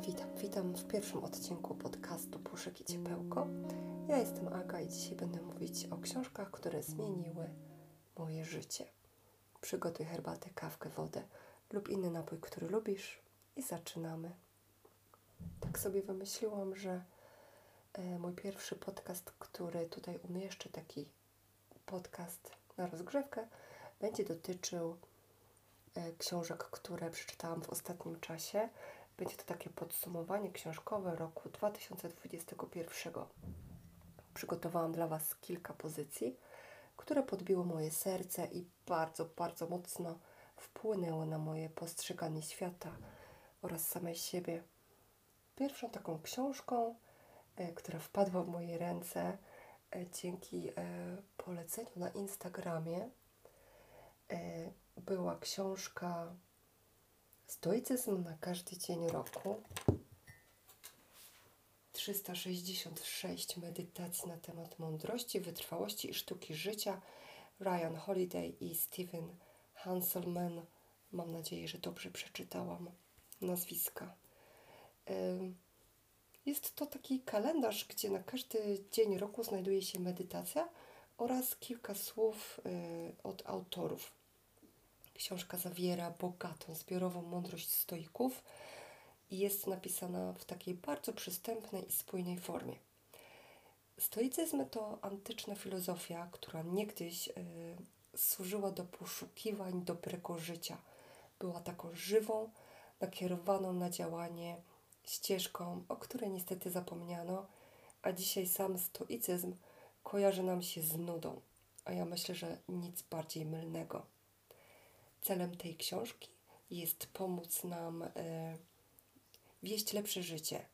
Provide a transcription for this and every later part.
Witam, witam w pierwszym odcinku podcastu Puszek i Ciepełko. Ja jestem Aga i dzisiaj będę mówić o książkach, które zmieniły moje życie. Przygotuj herbatę, kawkę, wodę lub inny napój, który lubisz i zaczynamy. Tak sobie wymyśliłam, że e, mój pierwszy podcast, który tutaj umieszczę, taki podcast na rozgrzewkę, będzie dotyczył e, książek, które przeczytałam w ostatnim czasie będzie to takie podsumowanie książkowe roku 2021. Przygotowałam dla Was kilka pozycji, które podbiły moje serce i bardzo, bardzo mocno wpłynęły na moje postrzeganie świata oraz samej siebie. Pierwszą taką książką, e, która wpadła w moje ręce e, dzięki e, poleceniu na Instagramie, była książka Stoicyzm na każdy dzień roku. 366 medytacji na temat mądrości, wytrwałości i sztuki życia. Ryan Holiday i Steven Hanselman. Mam nadzieję, że dobrze przeczytałam nazwiska. Jest to taki kalendarz, gdzie na każdy dzień roku znajduje się medytacja oraz kilka słów y, od autorów. Książka zawiera bogatą, zbiorową mądrość stoików i jest napisana w takiej bardzo przystępnej i spójnej formie. Stoicyzm to antyczna filozofia, która niegdyś y, służyła do poszukiwań dobrego życia. Była taką żywą, nakierowaną na działanie ścieżką, o której niestety zapomniano, a dzisiaj sam stoicyzm kojarzy nam się z nudą, a ja myślę, że nic bardziej mylnego. Celem tej książki jest pomóc nam e, wieść lepsze życie.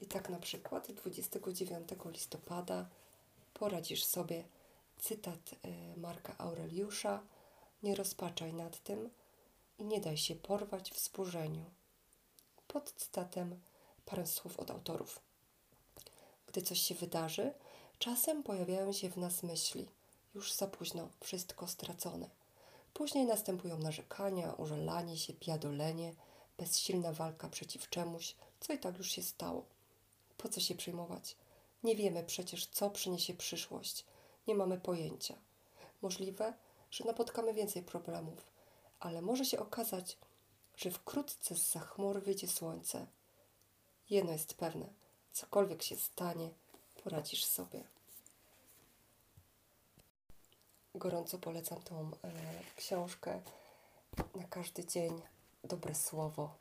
I tak na przykład 29 listopada poradzisz sobie cytat e, Marka Aureliusza Nie rozpaczaj nad tym i nie daj się porwać w wzburzeniu. Pod cytatem parę słów od autorów. Gdy coś się wydarzy, czasem pojawiają się w nas myśli. Już za późno, wszystko stracone. Później następują narzekania, użalanie się, biadolenie, bezsilna walka przeciw czemuś, co i tak już się stało. Po co się przejmować? Nie wiemy przecież, co przyniesie przyszłość. Nie mamy pojęcia. Możliwe, że napotkamy więcej problemów, ale może się okazać, że wkrótce z za chmur wyjdzie słońce. Jedno jest pewne: cokolwiek się stanie, poradzisz sobie gorąco polecam tą e, książkę. Na każdy dzień dobre słowo.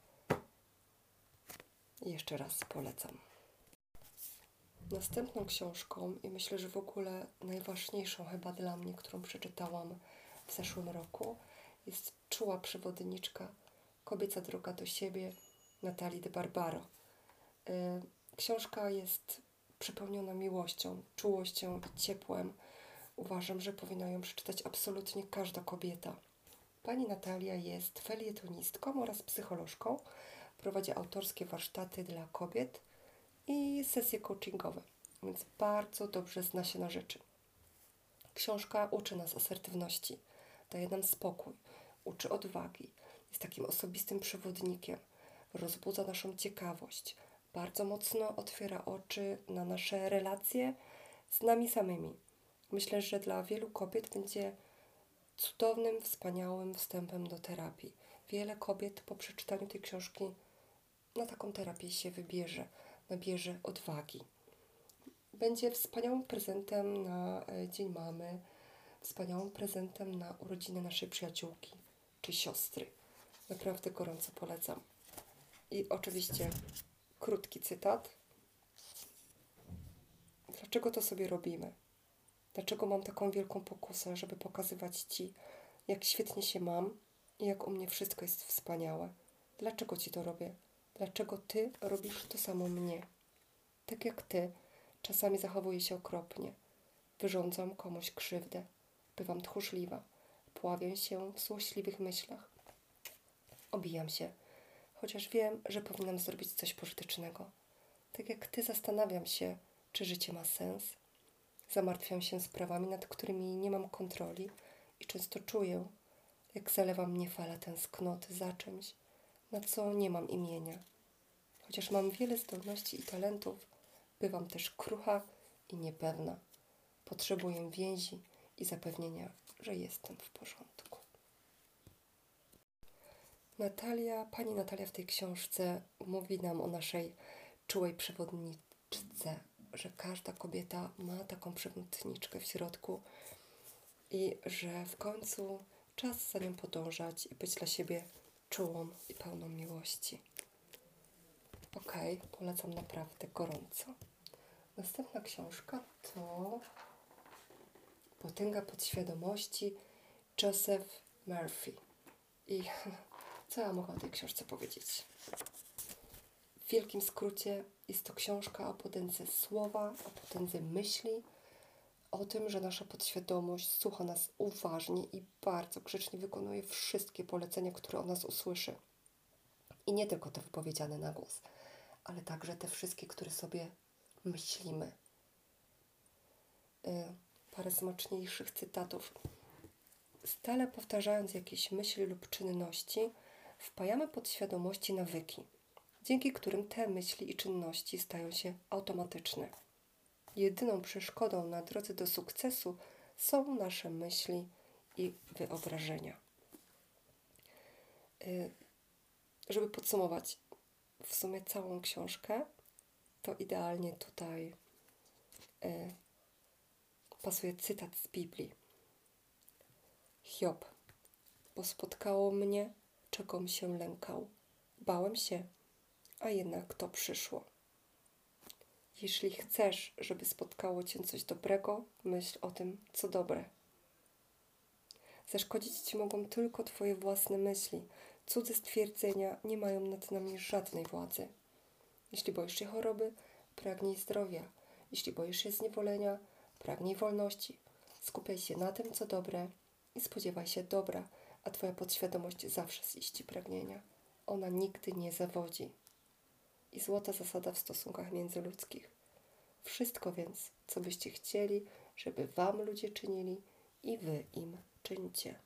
Jeszcze raz polecam. Następną książką i myślę, że w ogóle najważniejszą chyba dla mnie, którą przeczytałam w zeszłym roku, jest Czuła przewodniczka Kobieca droga do siebie Natalii de Barbaro. E, książka jest przepełniona miłością, czułością i ciepłem Uważam, że powinna ją przeczytać absolutnie każda kobieta. Pani Natalia jest felietonistką oraz psycholożką. Prowadzi autorskie warsztaty dla kobiet i sesje coachingowe, więc bardzo dobrze zna się na rzeczy. Książka uczy nas asertywności, daje nam spokój, uczy odwagi, jest takim osobistym przewodnikiem, rozbudza naszą ciekawość, bardzo mocno otwiera oczy na nasze relacje z nami samymi Myślę, że dla wielu kobiet będzie cudownym, wspaniałym wstępem do terapii. Wiele kobiet po przeczytaniu tej książki na taką terapię się wybierze, nabierze odwagi. Będzie wspaniałym prezentem na e, Dzień Mamy, wspaniałym prezentem na urodziny naszej przyjaciółki czy siostry. Naprawdę gorąco polecam. I oczywiście krótki cytat. Dlaczego to sobie robimy? Dlaczego mam taką wielką pokusę, żeby pokazywać Ci, jak świetnie się mam i jak u mnie wszystko jest wspaniałe? Dlaczego Ci to robię? Dlaczego Ty robisz to samo mnie? Tak jak Ty, czasami zachowuję się okropnie. Wyrządzam komuś krzywdę. Bywam tchórzliwa. Pławię się w złośliwych myślach. Obijam się, chociaż wiem, że powinnam zrobić coś pożytecznego. Tak jak Ty zastanawiam się, czy życie ma sens, Zamartwiam się sprawami, nad którymi nie mam kontroli i często czuję, jak zalewa mnie fala tęsknoty za czymś, na co nie mam imienia. Chociaż mam wiele zdolności i talentów, bywam też krucha i niepewna. Potrzebuję więzi i zapewnienia, że jestem w porządku. Natalia, pani Natalia w tej książce mówi nam o naszej czułej przewodniczce, że każda kobieta ma taką przewodniczkę w środku i że w końcu czas za nią podążać i być dla siebie czułą i pełną miłości. Ok, polecam naprawdę gorąco. Następna książka to Potęga podświadomości Joseph Murphy. I co ja mogę o tej książce powiedzieć? W wielkim skrócie jest to książka o potędze słowa, o potędze myśli, o tym, że nasza podświadomość słucha nas uważnie i bardzo grzecznie wykonuje wszystkie polecenia, które o nas usłyszy. I nie tylko te wypowiedziane na głos, ale także te wszystkie, które sobie myślimy. Y, parę smaczniejszych cytatów. Stale powtarzając jakieś myśli lub czynności, wpajamy podświadomości nawyki, dzięki którym te myśli i czynności stają się automatyczne. Jedyną przeszkodą na drodze do sukcesu są nasze myśli i wyobrażenia. Y, żeby podsumować w sumie całą książkę, to idealnie tutaj y, pasuje cytat z Biblii. Hiob, bo spotkało mnie, czegom się lękał. Bałem się, a jednak to przyszło. Jeśli chcesz, żeby spotkało cię coś dobrego, myśl o tym, co dobre. Zaszkodzić ci mogą tylko twoje własne myśli. Cudze stwierdzenia nie mają nad nami żadnej władzy. Jeśli boisz się choroby, pragnij zdrowia. Jeśli boisz się zniewolenia, pragnij wolności. Skupiaj się na tym, co dobre i spodziewaj się dobra, a Twoja podświadomość zawsze ziści pragnienia. Ona nigdy nie zawodzi. I złota zasada w stosunkach międzyludzkich. Wszystko więc, co byście chcieli, żeby Wam ludzie czynili i Wy im czyńcie.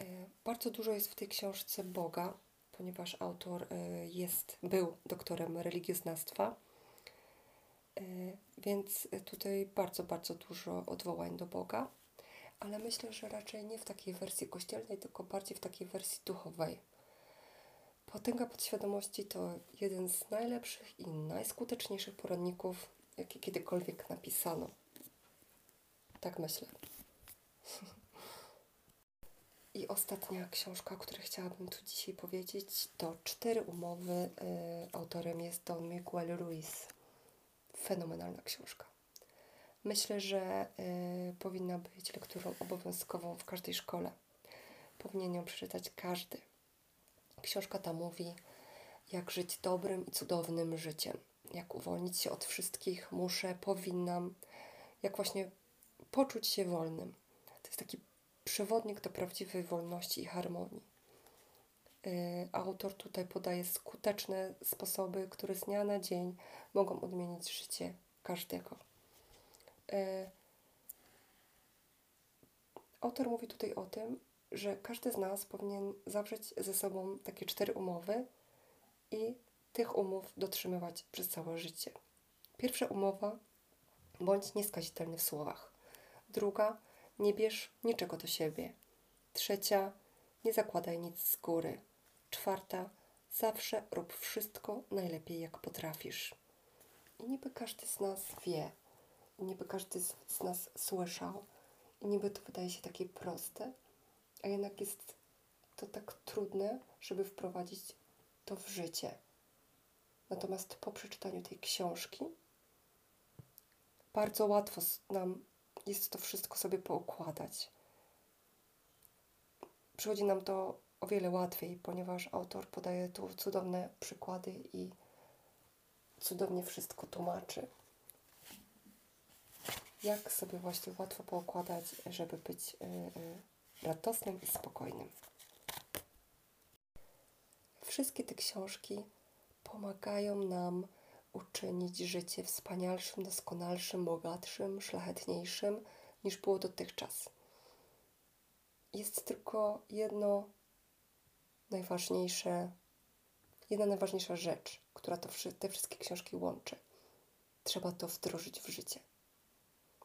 E, bardzo dużo jest w tej książce Boga, ponieważ autor e, jest, był doktorem religioznawstwa E, więc tutaj bardzo, bardzo dużo odwołań do Boga, ale myślę, że raczej nie w takiej wersji kościelnej, tylko bardziej w takiej wersji duchowej. Potęga podświadomości to jeden z najlepszych i najskuteczniejszych poradników, jakie kiedykolwiek napisano. Tak myślę. I ostatnia książka, o której chciałabym tu dzisiaj powiedzieć, to Cztery umowy. Y, autorem jest Don Miguel Ruiz fenomenalna książka. Myślę, że y, powinna być lekturą obowiązkową w każdej szkole. Powinien ją przeczytać każdy. Książka ta mówi, jak żyć dobrym i cudownym życiem, jak uwolnić się od wszystkich, muszę, powinnam, jak właśnie poczuć się wolnym. To jest taki przewodnik do prawdziwej wolności i harmonii. Y, autor tutaj podaje skuteczne sposoby, które z dnia na dzień mogą odmienić życie każdego. Y, autor mówi tutaj o tym, że każdy z nas powinien zawrzeć ze sobą takie cztery umowy i tych umów dotrzymywać przez całe życie. Pierwsza umowa bądź nieskazitelny w słowach. Druga nie bierz niczego do siebie. Trzecia nie zakładaj nic z góry. Czwarta, zawsze rób wszystko najlepiej, jak potrafisz. I niby każdy z nas wie, i niby każdy z nas słyszał, i niby to wydaje się takie proste, a jednak jest to tak trudne, żeby wprowadzić to w życie. Natomiast po przeczytaniu tej książki bardzo łatwo nam jest to wszystko sobie poukładać. Przychodzi nam to o wiele łatwiej, ponieważ autor podaje tu cudowne przykłady i cudownie wszystko tłumaczy. Jak sobie właśnie łatwo poukładać, żeby być y, y, radosnym i spokojnym. Wszystkie te książki pomagają nam uczynić życie wspanialszym, doskonalszym, bogatszym, szlachetniejszym niż było dotychczas. Jest tylko jedno najważniejsze jedna najważniejsza rzecz, która to, te wszystkie książki łączy. Trzeba to wdrożyć w życie.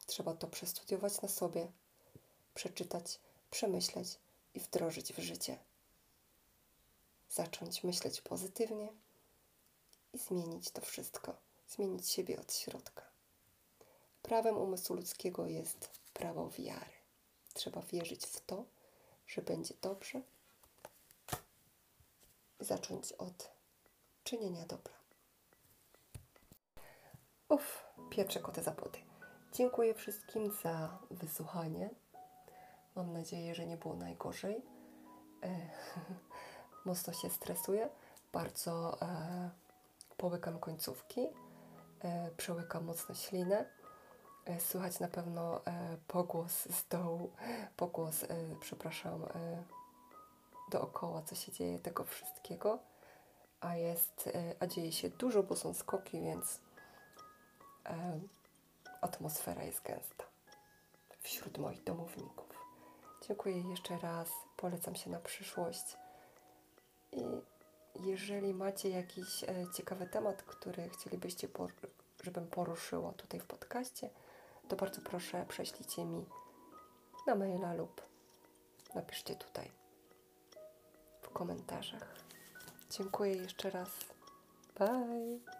Trzeba to przestudiować na sobie, przeczytać, przemyśleć i wdrożyć w życie. Zacząć myśleć pozytywnie i zmienić to wszystko, zmienić siebie od środka. Prawem umysłu ludzkiego jest prawo wiary. Trzeba wierzyć w to, że będzie dobrze i zacząć od czynienia dobra. Uff, pieprze koty za płoty. Dziękuję wszystkim za wysłuchanie. Mam nadzieję, że nie było najgorzej. E, mocno się stresuję. Bardzo e, połykam końcówki. E, przełykam mocno ślinę. E, słychać na pewno e, pogłos z dołu, pogłos, e, przepraszam, e, dookoła, co się dzieje tego wszystkiego. A jest, e, a dzieje się dużo, bo są skoki, więc e, atmosfera jest gęsta wśród moich domowników. Dziękuję jeszcze raz, polecam się na przyszłość. I jeżeli macie jakiś e, ciekawy temat, który chcielibyście, żebym poruszyła tutaj w podcaście, to bardzo proszę prześlijcie mi na maila lub napiszcie tutaj w komentarzach. Dziękuję jeszcze raz. Bye!